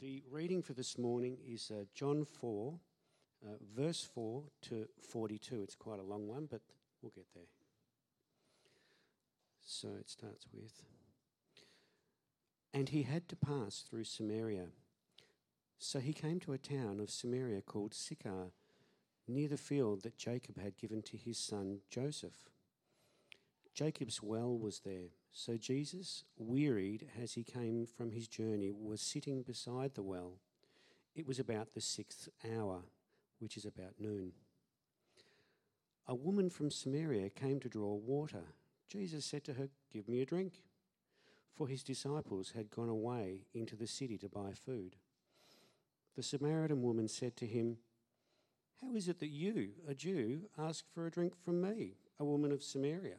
The reading for this morning is uh, John 4, uh, verse 4 to 42. It's quite a long one, but we'll get there. So it starts with And he had to pass through Samaria. So he came to a town of Samaria called Sychar, near the field that Jacob had given to his son Joseph. Jacob's well was there. So Jesus, wearied as he came from his journey, was sitting beside the well. It was about the sixth hour, which is about noon. A woman from Samaria came to draw water. Jesus said to her, Give me a drink. For his disciples had gone away into the city to buy food. The Samaritan woman said to him, How is it that you, a Jew, ask for a drink from me, a woman of Samaria?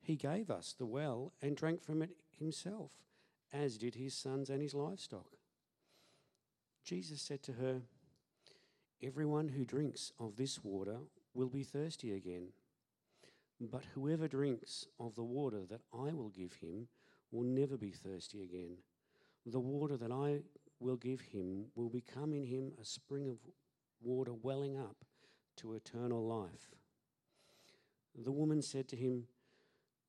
He gave us the well and drank from it himself, as did his sons and his livestock. Jesus said to her, Everyone who drinks of this water will be thirsty again. But whoever drinks of the water that I will give him will never be thirsty again. The water that I will give him will become in him a spring of water welling up to eternal life. The woman said to him,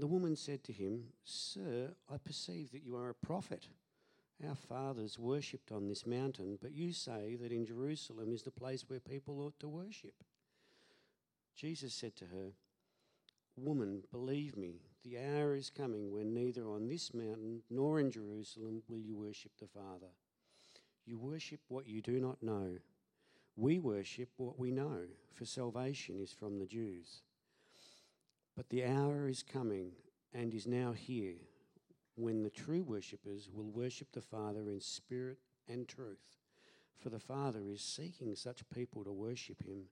The woman said to him, Sir, I perceive that you are a prophet. Our fathers worshipped on this mountain, but you say that in Jerusalem is the place where people ought to worship. Jesus said to her, Woman, believe me, the hour is coming when neither on this mountain nor in Jerusalem will you worship the Father. You worship what you do not know. We worship what we know, for salvation is from the Jews. But the hour is coming and is now here when the true worshippers will worship the Father in spirit and truth. For the Father is seeking such people to worship him.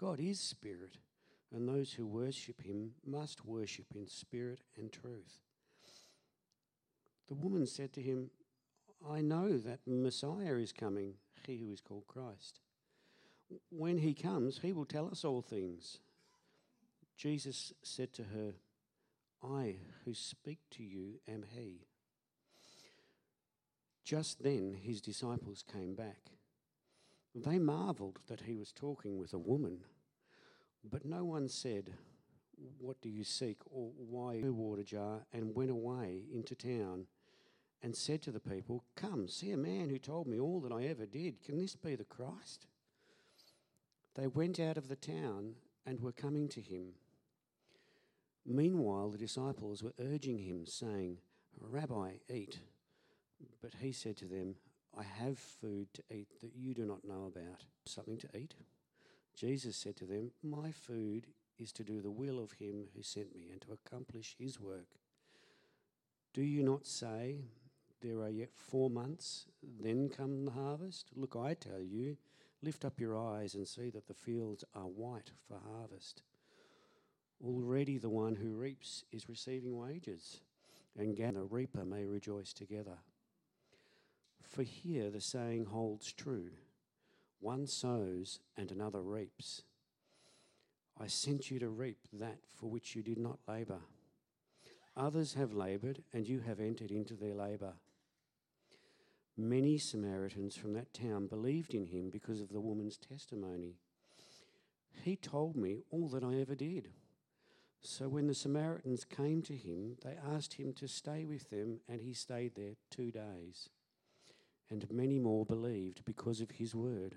God is spirit, and those who worship him must worship in spirit and truth. The woman said to him, I know that Messiah is coming, he who is called Christ. When he comes, he will tell us all things. Jesus said to her, I who speak to you am he. Just then his disciples came back. They marveled that he was talking with a woman, but no one said, What do you seek? or why a water jar? and went away into town and said to the people, Come, see a man who told me all that I ever did. Can this be the Christ? They went out of the town and were coming to him. Meanwhile, the disciples were urging him, saying, Rabbi, eat. But he said to them, I have food to eat that you do not know about. Something to eat? Jesus said to them, My food is to do the will of him who sent me and to accomplish his work. Do you not say, There are yet four months, then come the harvest? Look, I tell you, lift up your eyes and see that the fields are white for harvest. Already the one who reaps is receiving wages, and the reaper may rejoice together. For here the saying holds true one sows and another reaps. I sent you to reap that for which you did not labour. Others have laboured, and you have entered into their labour. Many Samaritans from that town believed in him because of the woman's testimony. He told me all that I ever did. So when the Samaritans came to him, they asked him to stay with them, and he stayed there two days. and many more believed because of his word.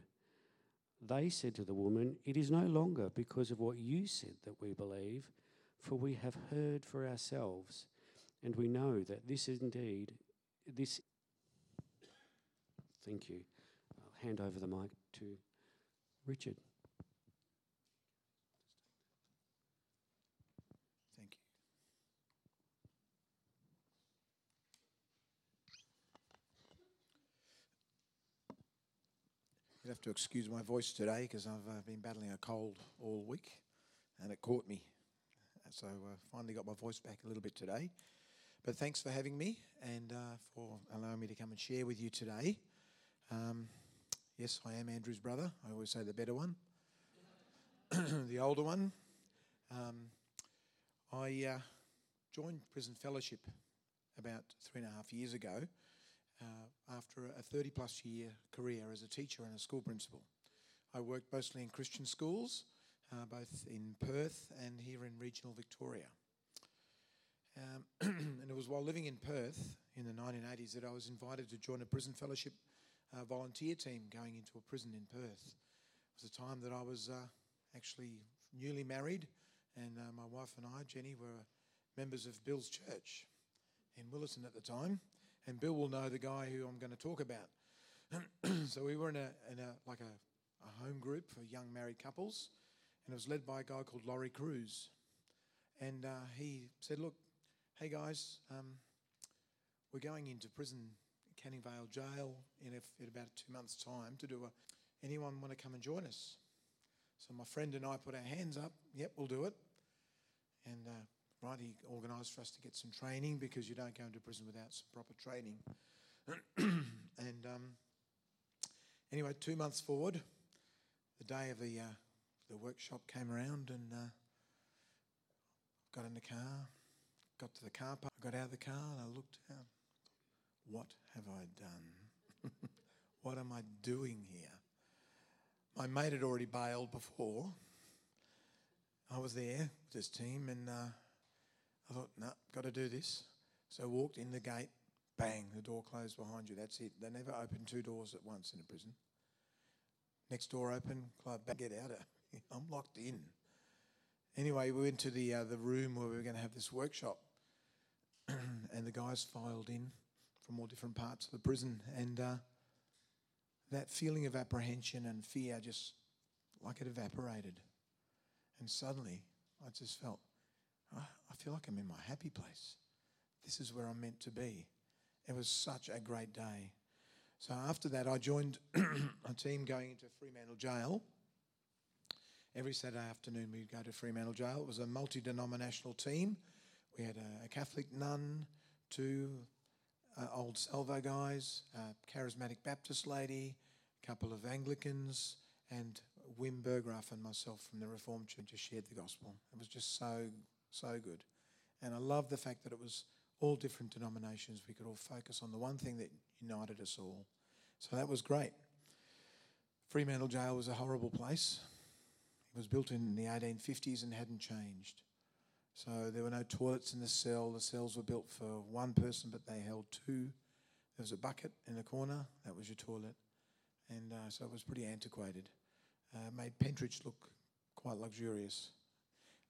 They said to the woman, It is no longer because of what you said that we believe, for we have heard for ourselves, and we know that this is indeed this. Thank you. I'll hand over the mic to Richard. Have to excuse my voice today because I've uh, been battling a cold all week and it caught me. So uh, finally got my voice back a little bit today. But thanks for having me and uh, for allowing me to come and share with you today. Um, yes, I am Andrew's brother. I always say the better one, the older one. Um, I uh, joined Prison Fellowship about three and a half years ago uh, after a 30 plus year career as a teacher and a school principal. I worked mostly in Christian schools, uh, both in Perth and here in regional Victoria. Um, and it was while living in Perth in the 1980s that I was invited to join a prison fellowship uh, volunteer team going into a prison in Perth. It was a time that I was uh, actually newly married, and uh, my wife and I, Jenny, were members of Bill's church in Willetton at the time and Bill will know the guy who I'm going to talk about. so we were in a, in a like a, a home group for young married couples, and it was led by a guy called Laurie Cruz. And uh, he said, "Look, hey guys, um, we're going into prison, Canning Vale Jail, in, a, in about two months' time to do a. Anyone want to come and join us?" So my friend and I put our hands up. Yep, we'll do it. And uh, right? He organised for us to get some training because you don't go into prison without some proper training. and um, anyway, two months forward, the day of the uh, the workshop came around, and uh, got in the car, got to the car park, got out of the car, and I looked out. What have I done? what am I doing here? My mate had already bailed before. I was there with his team, and uh, I thought, no, nah, got to do this. So I walked in the gate, bang, the door closed behind you. That's it. They never open two doors at once in a prison. Next door open, club back, get out. Of. I'm locked in. Anyway, we went to the uh, the room where we were going to have this workshop, and the guys filed in from all different parts of the prison, and uh, that feeling of apprehension and fear just like it evaporated, and suddenly I just felt I feel like I'm in my happy place. This is where I'm meant to be. It was such a great day. So after that, I joined a team going into Fremantle Jail. Every Saturday afternoon, we'd go to Fremantle Jail. It was a multi denominational team. We had a, a, Catholic nun, two uh, old Salvo guys, a charismatic Baptist lady, a couple of Anglicans, and Wim Berggraf and myself from the Reformed Church shared the gospel. It was just so so good. And I love the fact that it was all different denominations. We could all focus on the one thing that united us all. So that was great. Fremantle Jail was a horrible place. It was built in the 1850s and hadn't changed. So there were no toilets in the cell. The cells were built for one person, but they held two. There was a bucket in the corner. That was your toilet. And uh, so it was pretty antiquated. Uh, made Pentridge look quite luxurious.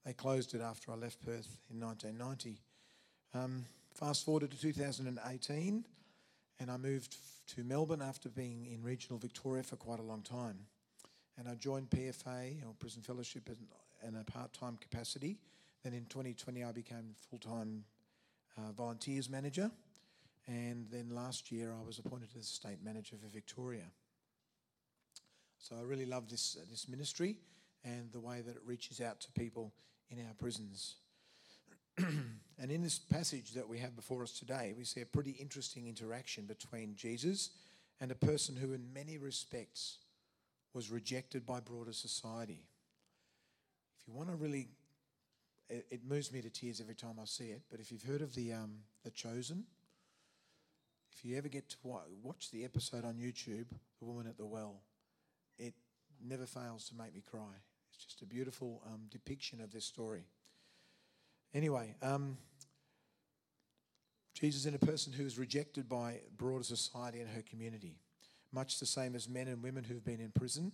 They closed it after I left Perth in 1990. Um, fast forward to 2018, and I moved to Melbourne after being in regional Victoria for quite a long time. And I joined PFA, or Prison Fellowship, in a part time capacity. Then in 2020, I became full time uh, volunteers manager. And then last year, I was appointed as state manager for Victoria. So I really love this, uh, this ministry and the way that it reaches out to people in our prisons. and in this passage that we have before us today, we see a pretty interesting interaction between Jesus and a person who, in many respects, was rejected by broader society. If you want to really, it, it moves me to tears every time I see it, but if you've heard of the, um, the Chosen, if you ever get to watch the episode on YouTube, The Woman at the Well, it never fails to make me cry just a beautiful um, depiction of this story. Anyway, um, Jesus in a person who is rejected by broader society and her community, much the same as men and women who've been in prison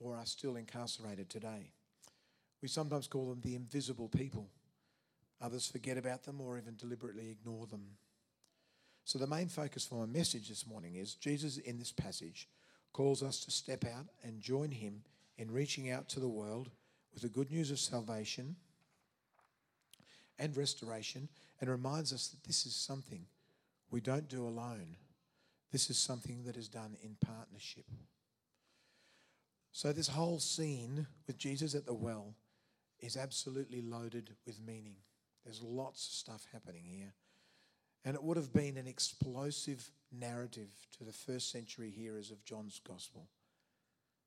or are still incarcerated today. We sometimes call them the invisible people. Others forget about them or even deliberately ignore them. So, the main focus for my message this morning is Jesus in this passage calls us to step out and join him in reaching out to the world with the good news of salvation and restoration and reminds us that this is something we don't do alone. This is something that is done in partnership. So, this whole scene with Jesus at the well is absolutely loaded with meaning. There's lots of stuff happening here. And it would have been an explosive narrative to the first century hearers of John's gospel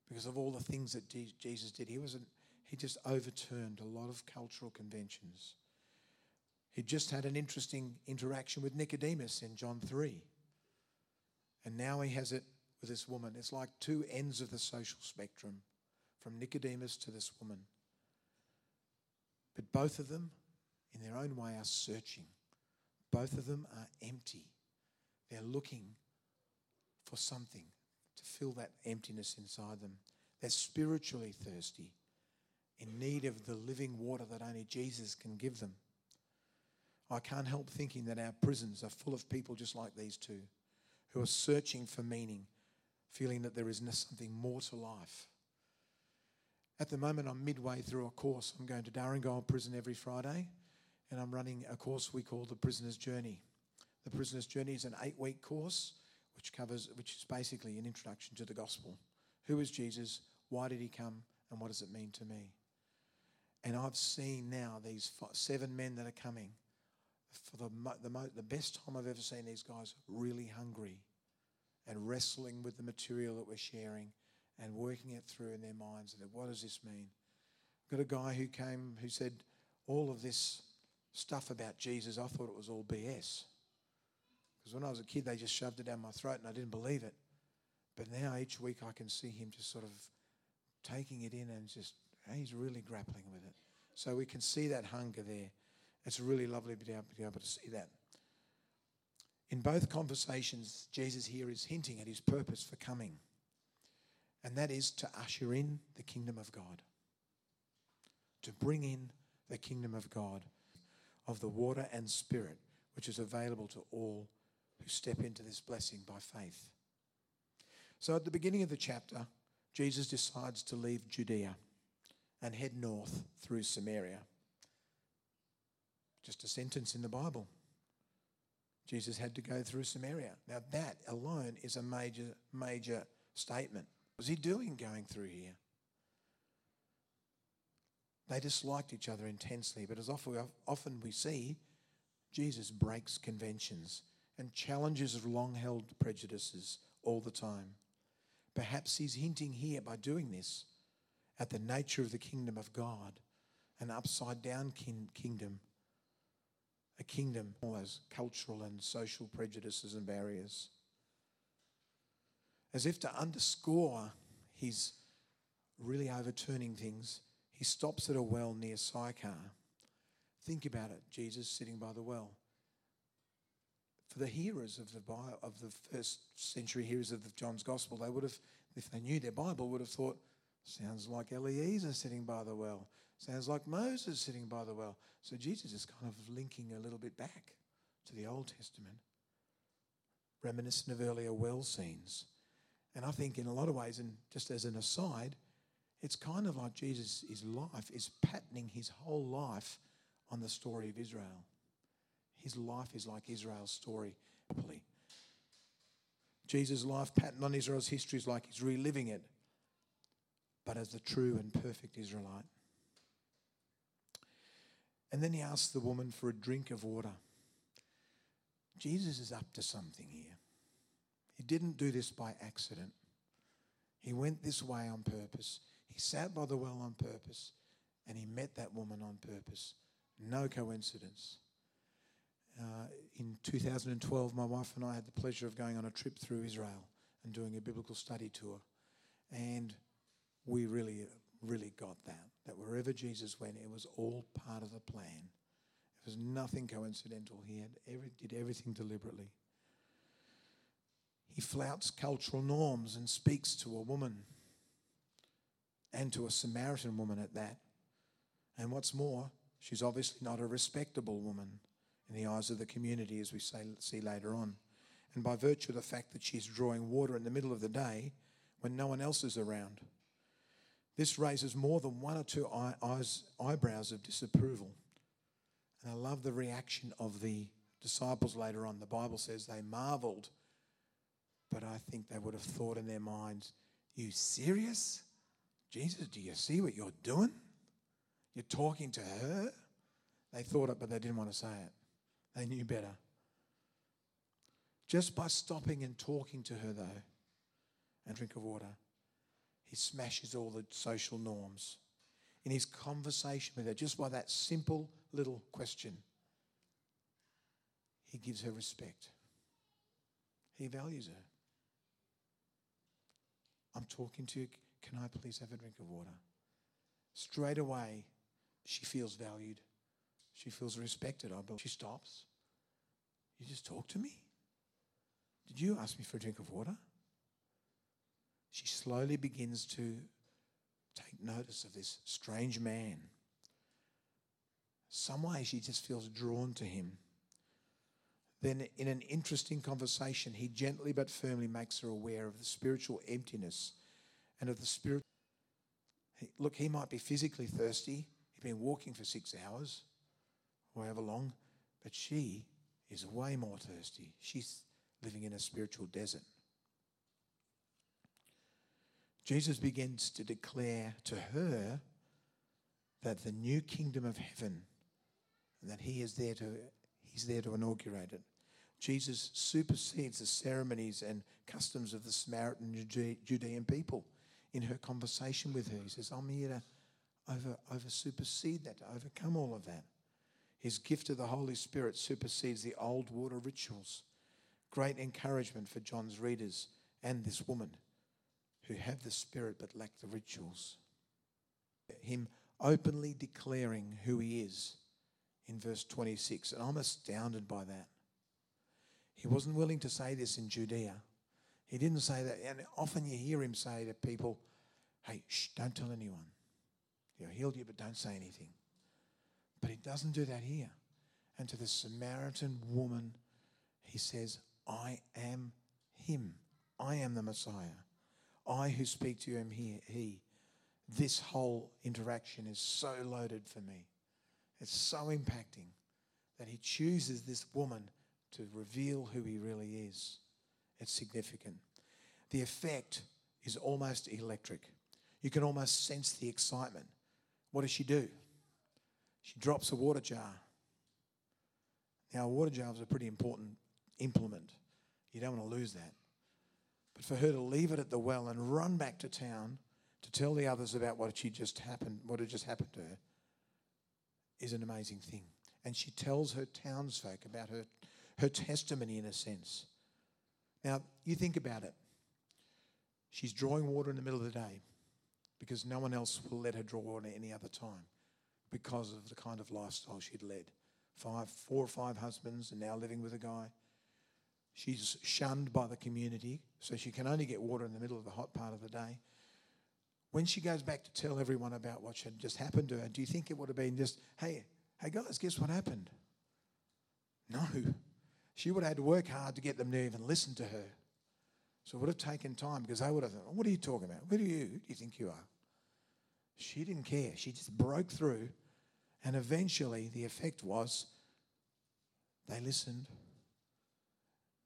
because of all the things that Jesus did. He, was not he just overturned a lot of cultural conventions. He just had an interesting interaction with Nicodemus in John 3. And now he has it with this woman. It's like two ends of the social spectrum from Nicodemus to this woman. But both of them, in their own way, are searching. Both of them are empty. They're looking for something to fill that emptiness inside them. They're spiritually thirsty, in need of the living water that only Jesus can give them. I can't help thinking that our prisons are full of people just like these two who are searching for meaning, feeling that there is something more to life. At the moment, I'm midway through a course. I'm going to Dhurringile Prison every Friday, and I'm running a course we call the Prisoner's Journey. The Prisoner's Journey is an eight week course which covers, which is basically an introduction to the gospel. Who is Jesus? Why did he come? And what does it mean to me? And I've seen now these five, seven men that are coming for the, the, the best time I've ever seen these guys really hungry and wrestling with the material that we're sharing and working it through in their minds. And what does this mean? Got a guy who came who said, All of this stuff about Jesus, I thought it was all BS. Because when I was a kid, they just shoved it down my throat and I didn't believe it. But now each week I can see him just sort of taking it in and just, he's really grappling with it. So we can see that hunger there. It's really lovely to be able, to be able to see that. In both conversations, Jesus here is hinting at his purpose for coming, and that is to usher in the kingdom of God, to bring in the kingdom of God, of the water and spirit, which is available to all who step into this blessing by faith. So at the beginning of the chapter, Jesus decides to leave Judea and head north through Samaria. Just a sentence in the Bible. Jesus had to go through Samaria. Now, that alone is a major, major statement. What was he doing going through here? They disliked each other intensely, but as often we see, Jesus breaks conventions and challenges of long held prejudices all the time. Perhaps he's hinting here by doing this at the nature of the kingdom of God, an upside down kin- kingdom a kingdom, all those cultural and social prejudices and barriers. As if to underscore his really overturning things, he stops at a well near Sychar. Think about it, Jesus sitting by the well. The hearers of the Bible, of the first century hearers of John's Gospel, they would have, if they knew their Bible, would have thought, sounds like Eliezer sitting by the well. Sounds like Moses sitting by the well. So Jesus is kind of linking a little bit back to the Old Testament, reminiscent of earlier well scenes. And I think in a lot of ways, and just as an aside, it's kind of like Jesus' life is patterning his whole life on the story of Israel. His life is like Israel's story. Jesus' life patterned on Israel's history is like he's reliving it, but as the true and perfect Israelite. And then he asks the woman for a drink of water. Jesus is up to something here. He didn't do this by accident. He went this way on purpose. He sat by the well on purpose and he met that woman on purpose. No coincidence. Uh, in 2012, my wife and I had the pleasure of going on a trip through Israel and doing a biblical study tour. And we really really got that. That wherever Jesus went, it was all part of the plan. It was nothing coincidental. He had every, did everything deliberately. He flouts cultural norms and speaks to a woman and to a Samaritan woman at that. And what's more, she's obviously not a respectable woman in the eyes of the community, as we say, see later on. And by virtue of the fact that she's drawing water in the middle of the day when no one else is around, this raises more than one or two eyes, eyebrows of disapproval. And I love the reaction of the disciples later on. The Bible says they marveled, but I think they would have thought in their minds, You serious? Jesus, do you see what you're doing? You're talking to her? They thought it, but they didn't want to say it. They knew better. Just by stopping and talking to her, though, and drink of water, he smashes all the social norms. In his conversation with her, just by that simple little question, he gives her respect. He values her. I'm talking to you. Can I please have a drink of water? Straight away, she feels valued. She feels respected. I believe. She stops. You just talk to me? Did you ask me for a drink of water? She slowly begins to take notice of this strange man. Some way she just feels drawn to him. Then, in an interesting conversation, he gently but firmly makes her aware of the spiritual emptiness and of the spirit. Look, he might be physically thirsty. He's been walking for six hours, however long, but she is way more thirsty. She's living in a spiritual desert. Jesus begins to declare to her that the new kingdom of heaven, and that he is there to, he's there to inaugurate it. Jesus supersedes the ceremonies and customs of the Samaritan Judean people in her conversation with her. He says, I'm here to over, over supersede that, to overcome all of that. His gift of the Holy Spirit supersedes the old water rituals. Great encouragement for John's readers and this woman who have the Spirit but lack the rituals. Him openly declaring who he is in verse 26. And I'm astounded by that. He wasn't willing to say this in Judea. He didn't say that. And often you hear him say to people, hey, shh, don't tell anyone. Know, healed you, but don't say anything. But he doesn't do that here. And to the Samaritan woman, he says, I am him. I am the Messiah. I who speak to you am he. he. This whole interaction is so loaded for me. It's so impacting that he chooses this woman to reveal who he really is. It's significant. The effect is almost electric. You can almost sense the excitement. What does she do? She drops a water jar. Now, a water jar is a pretty important implement. You don't want to lose that. But for her to leave it at the well and run back to town to tell the others about what she just happened, what had just happened to her, is an amazing thing. And she tells her townsfolk about her, her testimony in a sense. Now, you think about it. She's drawing water in the middle of the day because no one else will let her draw water any other time because of the kind of lifestyle she'd led. Five, four or five husbands, and now living with a guy. She's shunned by the community, so she can only get water in the middle of the hot part of the day. When she goes back to tell everyone about what had just happened to her, do you think it would have been just, hey, hey guys, guess what happened? No. She would have had to work hard to get them to even listen to her. So it would have taken time because they would have thought, what are you talking about? Who do you, who do you think you are? She didn't care. She just broke through. And eventually, the effect was they listened.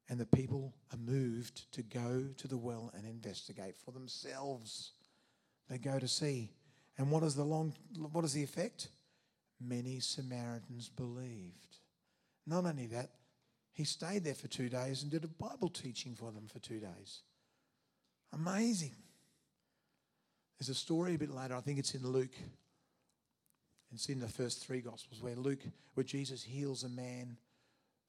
And the people are moved to go to the well and investigate for themselves. They go to see. And what is the long what is the effect? Many Samaritans believed. Not only that, he stayed there for two days and did a Bible teaching for them for two days. Amazing. There's a story a bit later, I think it's in Luke. It's in the first three Gospels where Luke, where Jesus heals a man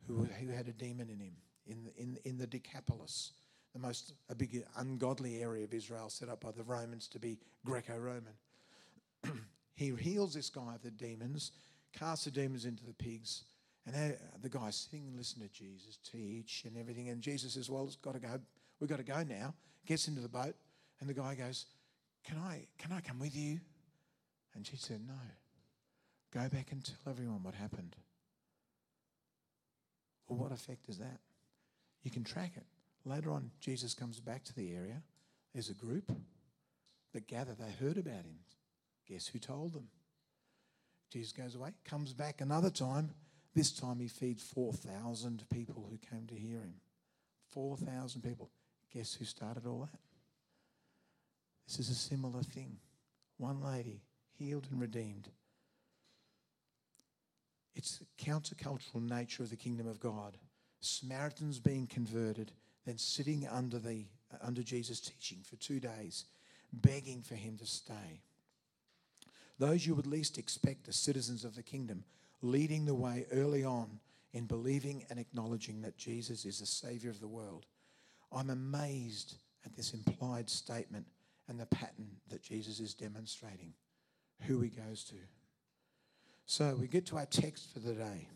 who, who had a demon in him in the, in, in the Decapolis, the most a big ungodly area of Israel set up by the Romans to be Greco Roman. he heals this guy of the demons, casts the demons into the pigs. And the guy's sitting and listening to Jesus teach and everything. And Jesus says, Well, it's got to go. We've got to go now. Gets into the boat. And the guy goes, Can I, can I come with you? And she said, No. Go back and tell everyone what happened. Well, what effect is that? You can track it. Later on, Jesus comes back to the area. There's a group that gather. They heard about him. Guess who told them? Jesus goes away, comes back another time. This time he feeds 4,000 people who came to hear him. 4,000 people. Guess who started all that? This is a similar thing. One lady healed and redeemed. It's the countercultural nature of the kingdom of God. Samaritans being converted, then sitting under the uh, under Jesus' teaching for two days, begging for him to stay. Those you would least expect as citizens of the kingdom, leading the way early on in believing and acknowledging that Jesus is the Savior of the world. I'm amazed at this implied statement and the pattern that Jesus is demonstrating, who he goes to. So we get to our text for the day.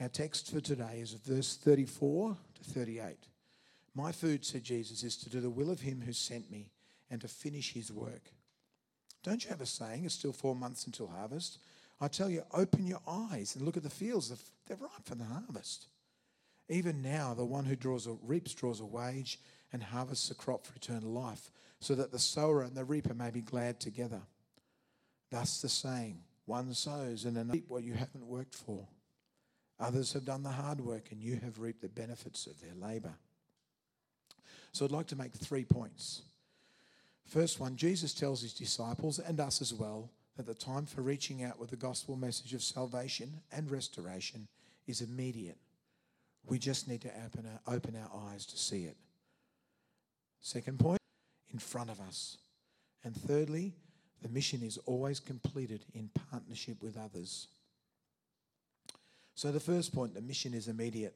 Our text for today is verse 34 to 38. My food, said Jesus, is to do the will of him who sent me and to finish his work. Don't you have a saying, it's still four months until harvest? I tell you, open your eyes and look at the fields. They're ripe for the harvest. Even now, the one who draws a, reaps draws a wage and harvests a crop for eternal life, so that the sower and the reaper may be glad together. Thus the saying, one sows and another reap what you haven't worked for. Others have done the hard work and you have reaped the benefits of their labour. So I'd like to make three points. First one, Jesus tells his disciples and us as well that the time for reaching out with the gospel message of salvation and restoration is immediate. We just need to open our, open our eyes to see it. Second point, in front of us. And thirdly, the mission is always completed in partnership with others. So, the first point, the mission is immediate.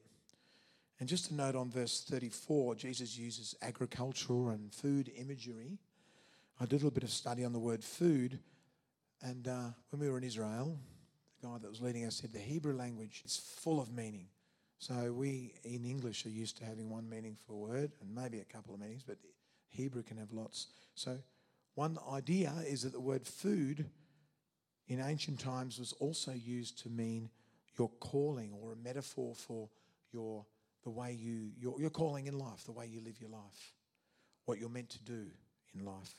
And just a note on verse 34, Jesus uses agricultural and food imagery. I did a little bit of study on the word food, and uh, when we were in Israel, the guy that was leading us said the Hebrew language is full of meaning. So we in English are used to having one meaning for a word and maybe a couple of meanings, but Hebrew can have lots. So one idea is that the word food in ancient times was also used to mean your calling or a metaphor for your the way you your, your calling in life, the way you live your life, what you're meant to do in life.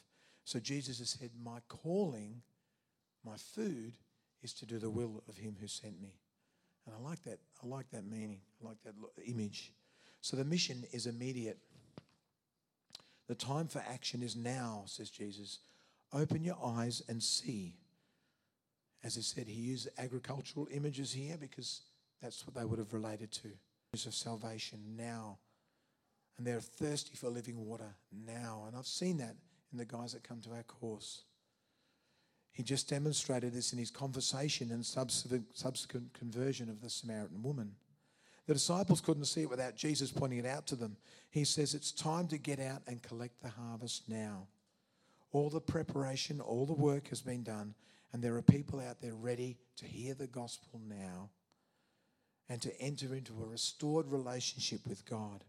So Jesus has said, My calling, my food, is to do the will of him who sent me. And I like that. I like that meaning. I like that image. So the mission is immediate. The time for action is now, says Jesus. Open your eyes and see. As I said, he used agricultural images here because that's what they would have related to. News of salvation now. And they're thirsty for living water now. And I've seen that in the guys that come to our course. He just demonstrated this in his conversation and subsequent, subsequent conversion of the Samaritan woman. The disciples couldn't see it without Jesus pointing it out to them. He says, It's time to get out and collect the harvest now. All the preparation, all the work has been done, and there are people out there ready to hear the gospel now and to enter into a restored relationship with God.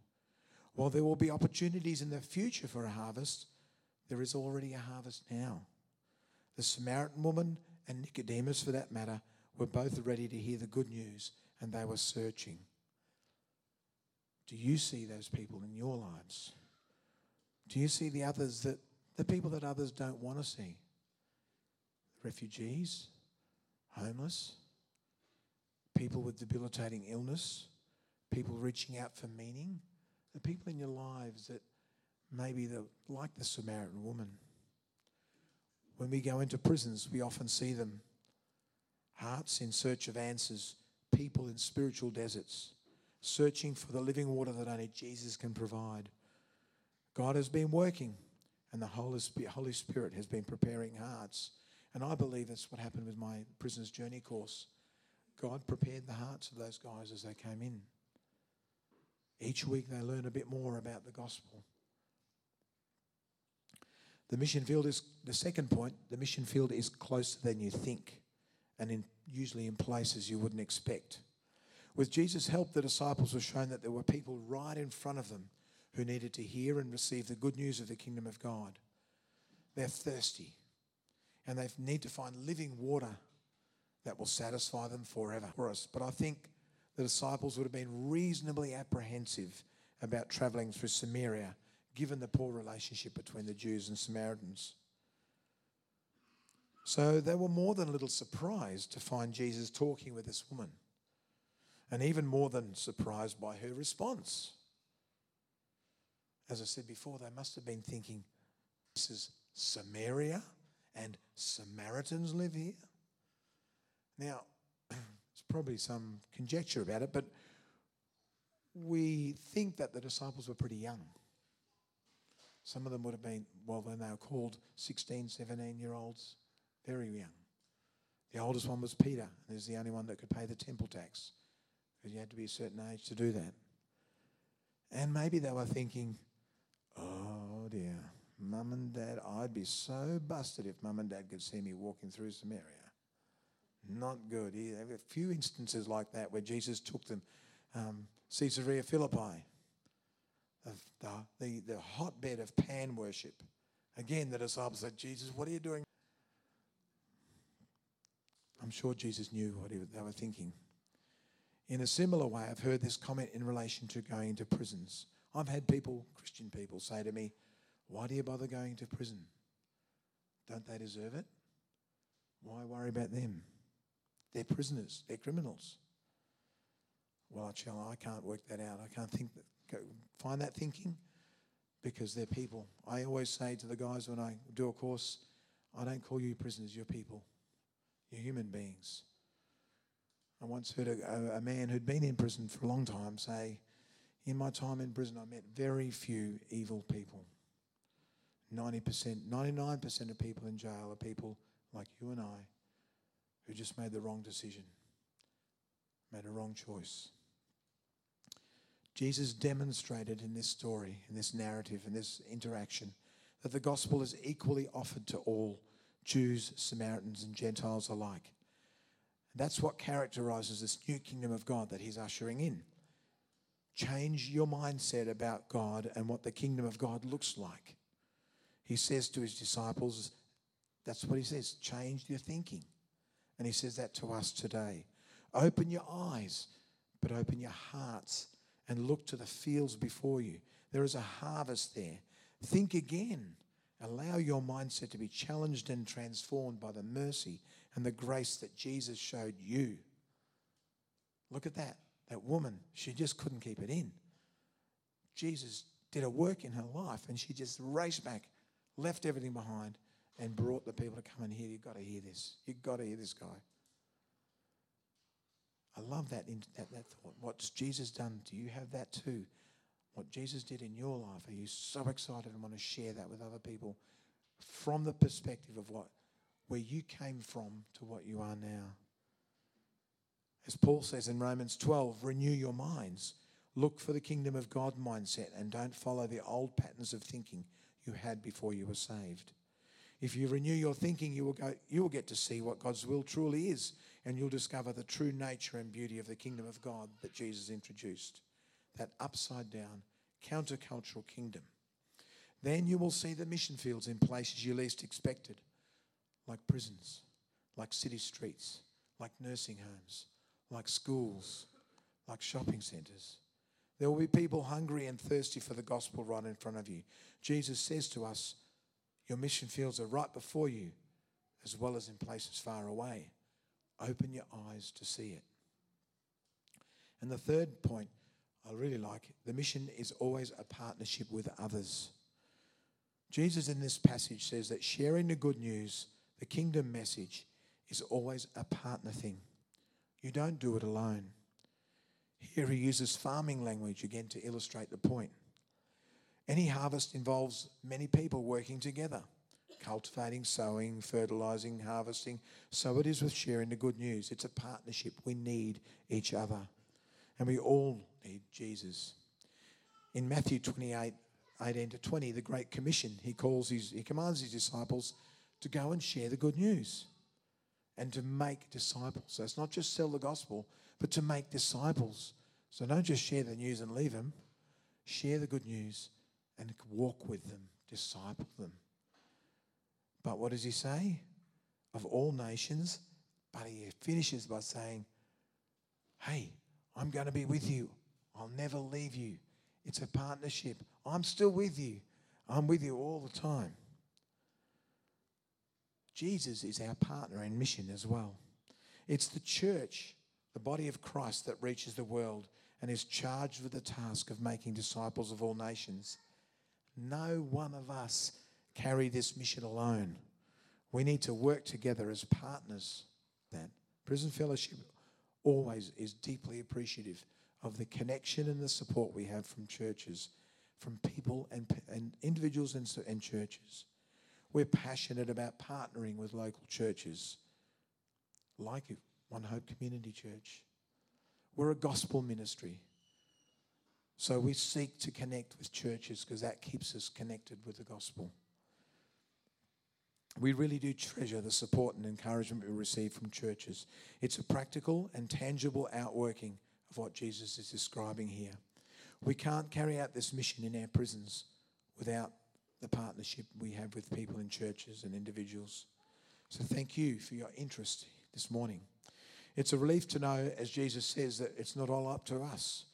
While there will be opportunities in the future for a harvest, there is already a harvest now. The Samaritan woman and Nicodemus, for that matter, were both ready to hear the good news and they were searching. Do you see those people in your lives? Do you see the others that, the people that others don't want to see? Refugees, homeless, people with debilitating illness, people reaching out for meaning, the people in your lives that maybe the like the Samaritan woman. When we go into prisons, we often see them hearts in search of answers, people in spiritual deserts, searching for the living water that only Jesus can provide. God has been working, and the Holy Spirit, has been preparing hearts. And I believe that's what happened with my Prisoner's Journey course. God prepared the hearts of those guys as they came in. Each week they learn a bit more about the gospel. The mission field is the second point. The mission field is closer than you think. and in, usually in places you wouldn't expect. With Jesus' help, the disciples were shown that there were people right in front of them who needed to hear and receive the good news of the kingdom of God. They're thirsty and they need to find living water that will satisfy them forever for us. But I think the disciples would have been reasonably apprehensive about traveling through Samaria, given the poor relationship between the Jews and Samaritans. So they were more than a little surprised to find Jesus talking with this woman, and even more than surprised by her response. As I said before, they must have been thinking, This is Samaria, and Samaritans live here. Now, there's probably some conjecture about it, but we think that the disciples were pretty young. Some of them would have been, well, when they were called 16, 17 year olds, very young. The oldest one was Peter, and he's the only one that could pay the temple tax because you had to be a certain age to do that. And maybe they were thinking, oh dear, mum and dad, I'd be so busted if mum and dad could see me walking through Samaria. Not good. There have a few instances like that where Jesus took them. Um, Caesarea Philippi, the, the, the hotbed of pan worship. Again, the disciples said, Jesus, what are you doing? I'm sure Jesus knew what they were thinking. In a similar way, I've heard this comment in relation to going to prisons. I've had people, Christian people, say to me, Why do you bother going to prison? Don't they deserve it? Why worry about them? They're prisoners, they're criminals. Well, I can't work that out. I can't think that, find that thinking because they're people. I always say to the guys when I do a course, I don't call you prisoners, you're people. You're human beings. I once heard a, a, man who'd been in prison for a long time say, In my time in prison, I met very few evil people. 90%, 99% of people in jail are people like you and I who just made the wrong decision, made a wrong choice. Jesus demonstrated in this story, in this narrative, in this interaction, that the gospel is equally offered to all Jews, Samaritans, and Gentiles alike. That's what characterizes this new kingdom of God that he's ushering in. Change your mindset about God and what the kingdom of God looks like. He says to his disciples, that's what he says, change your thinking. And he says that to us today. Open your eyes, but open your hearts and look to the fields before you. There is a harvest there. Think again. Allow your mindset to be challenged and transformed by the mercy and the grace that Jesus showed you. Look at that. That woman, she just couldn't keep it in. Jesus did a work in her life and she just raced back, left everything behind, and brought the people to come and hear. You've got to hear this. You've got to hear this guy. I love that, that, that thought. What's Jesus done? Do you have that too? What Jesus did in your life? Are you so excited and want to share that with other people from the perspective of what where you came from to what you are now? As Paul says in Romans 12, renew your minds. Look for the kingdom of God mindset and don't follow the old patterns of thinking you had before you were saved. If you renew your thinking, you will, go, you will get to see what God's will truly is, and you'll discover the true nature and beauty of the kingdom of God that Jesus introduced that upside down, countercultural kingdom. Then you will see the mission fields in places you least expected, like prisons, like city streets, like nursing homes, like schools, like shopping centres. There will be people hungry and thirsty for the gospel right in front of you. Jesus says to us, your mission fields are right before you, as well as in places far away. Open your eyes to see it. And the third point I really like the mission is always a partnership with others. Jesus in this passage says that sharing the good news, the kingdom message, is always a partner thing. You don't do it alone. Here he uses farming language again to illustrate the point. Any harvest involves many people working together, cultivating, sowing, fertilizing, harvesting. So it is with sharing the good news. It's a partnership. We need each other. And we all need Jesus. In Matthew 28, 18 to 20, the Great Commission, he calls his, he commands his disciples to go and share the good news. and to make disciples. So it's not just sell the gospel, but to make disciples. So don't just share the news and leave them. Share the good news and walk with them, disciple them. But what does he say? Of all nations. But he finishes by saying, Hey, I'm going to be with you. I'll never leave you. It's a partnership. I'm still with you. I'm with you all the time. Jesus is our partner in mission as well. It's the church, the body of Christ, that reaches the world and is charged with the task of making disciples of all nations. No one of us carry this mission alone. We need to work together as partners. That Prison Fellowship always is deeply appreciative of the connection and the support we have from churches, from people and, and individuals and, and churches. We're passionate about partnering with local churches, like One Hope Community Church. We're a gospel ministry. So we seek to connect with churches because that keeps us connected with the gospel. We really do treasure the support and encouragement we receive from churches. It's a practical and tangible outworking of what Jesus is describing here. We can't carry out this mission in our prisons without the partnership we have with people in churches and individuals. So thank you for your interest this morning. It's a relief to know, as Jesus says, that it's not all up to us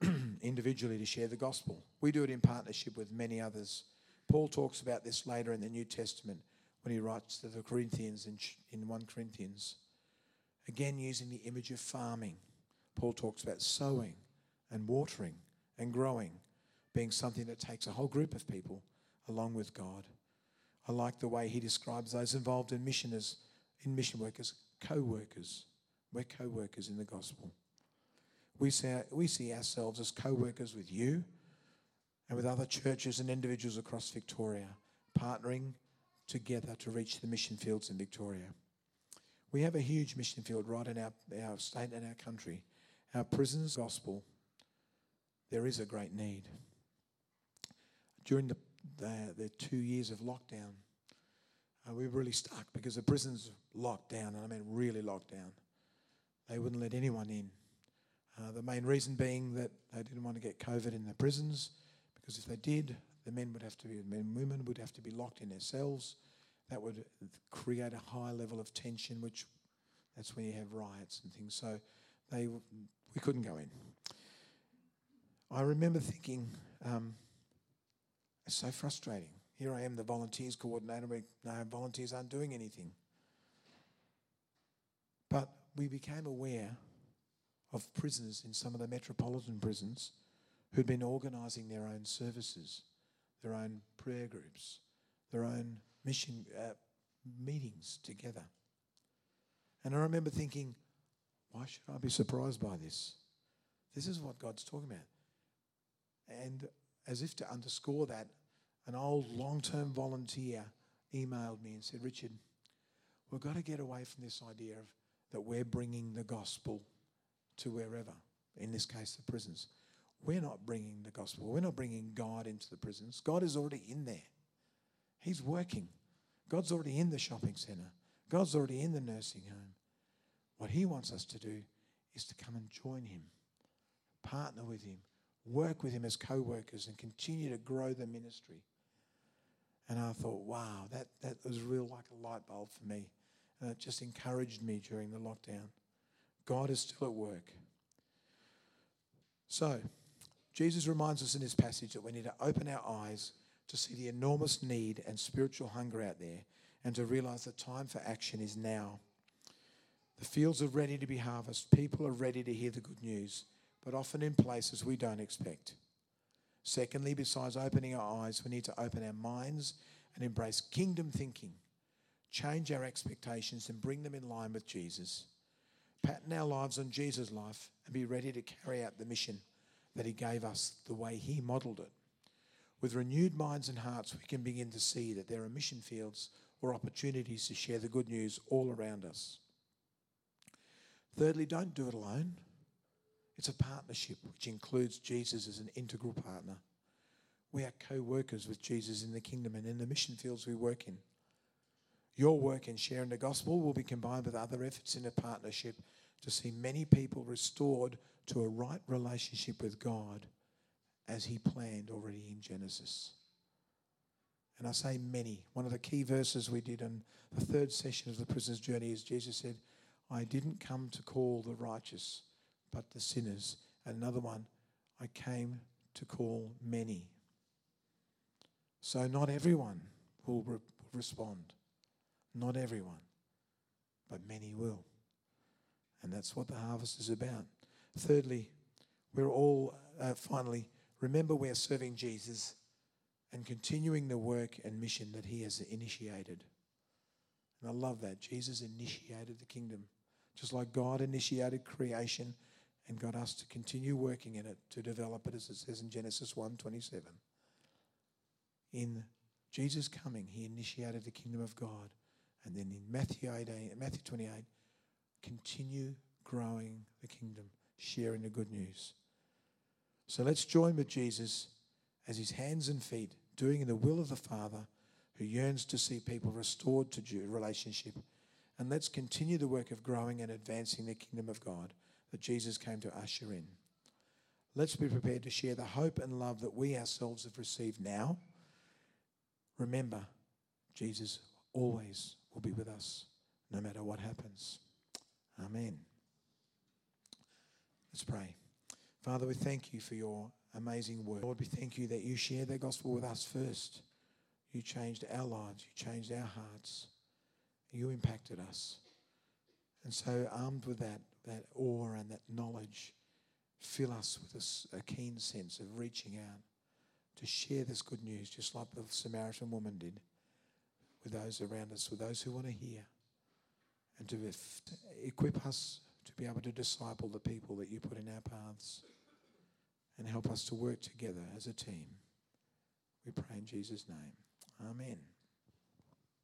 individually to share the gospel. We do it in partnership with many others. Paul talks about this later in the New Testament when he writes to the Corinthians in, in 1 Corinthians. Again, using the image of farming, Paul talks about sowing and watering and growing being something that takes a whole group of people along with God. I like the way he describes those involved in mission as in mission workers, co-workers. We're co-workers in the gospel. We see, we see ourselves as co-workers with you and with other churches and individuals across Victoria, partnering together to reach the mission fields in Victoria. We have a huge mission field right in our, our state and our country. Our prisons gospel, there is a great need. During the the, the two years of lockdown, uh, we were really stuck because the prisons locked down, and I mean really locked down. They wouldn't let anyone in. Uh, the main reason being that they didn't want to get COVID in the prisons, because if they did, the men would have to be, men and women would have to be locked in their cells. That would create a high level of tension, which that's when you have riots and things. So they, we couldn't go in. I remember thinking, um, it's so frustrating. Here I am, the volunteers coordinator. No, volunteers aren't doing anything. But we became aware of prisoners in some of the metropolitan prisons who'd been organising their own services, their own prayer groups, their own mission uh, meetings together. And I remember thinking, why should I be surprised by this? This is what God's talking about. And as if to underscore that, an old long term volunteer emailed me and said, Richard, we've got to get away from this idea of that we're bringing the gospel to wherever, in this case, the prisons. We're not bringing the gospel. We're not bringing God into the prisons. God is already in there. He's working. God's already in the shopping centre. God's already in the nursing home. What He wants us to do is to come and join Him, partner with Him, work with Him as co workers, and continue to grow the ministry. And I thought, wow, that, that was real like a light bulb for me. And it just encouraged me during the lockdown. God is still at work. So, Jesus reminds us in this passage that we need to open our eyes to see the enormous need and spiritual hunger out there and to realize the time for action is now. The fields are ready to be harvested, people are ready to hear the good news, but often in places we don't expect. Secondly, besides opening our eyes, we need to open our minds and embrace kingdom thinking, change our expectations and bring them in line with Jesus. Pattern our lives on Jesus' life and be ready to carry out the mission that He gave us the way He modeled it. With renewed minds and hearts, we can begin to see that there are mission fields or opportunities to share the good news all around us. Thirdly, don't do it alone. It's a partnership which includes Jesus as an integral partner. We are co workers with Jesus in the kingdom and in the mission fields we work in. Your work in sharing the gospel will be combined with other efforts in a partnership to see many people restored to a right relationship with God as He planned already in Genesis. And I say many. One of the key verses we did in the third session of the prisoner's journey is Jesus said, I didn't come to call the righteous, but the sinners. Another one, I came to call many. So not everyone will re- respond. Not everyone, but many will. And that's what the harvest is about. Thirdly, we're all, uh, finally, remember we're serving Jesus and continuing the work and mission that he has initiated. And I love that. Jesus initiated the kingdom, just like God initiated creation and got us to continue working in it to develop it, as it says in Genesis 1 27. In Jesus coming, he initiated the kingdom of God. And then in Matthew 18, Matthew 28, continue growing the kingdom, sharing the good news. So let's join with Jesus as his hands and feet, doing the will of the Father who yearns to see people restored to relationship. And let's continue the work of growing and advancing the kingdom of God that Jesus came to usher in. Let's be prepared to share the hope and love that we ourselves have received now. Remember, Jesus always will be with us, no matter what happens. Amen. Let's pray. Father, we thank you for your amazing word. Lord, we thank you that you shared the gospel with us first. You changed our lives, you changed our hearts, you impacted us. And so, armed with that, that awe and that knowledge, fill us with a, a keen sense of reaching out to share this good news, just like the Samaritan woman did, with those around us, with those who want to hear, and to equip us to be able to disciple the people that you put in our paths and help us to work together as a team. We pray in Jesus' name. Amen.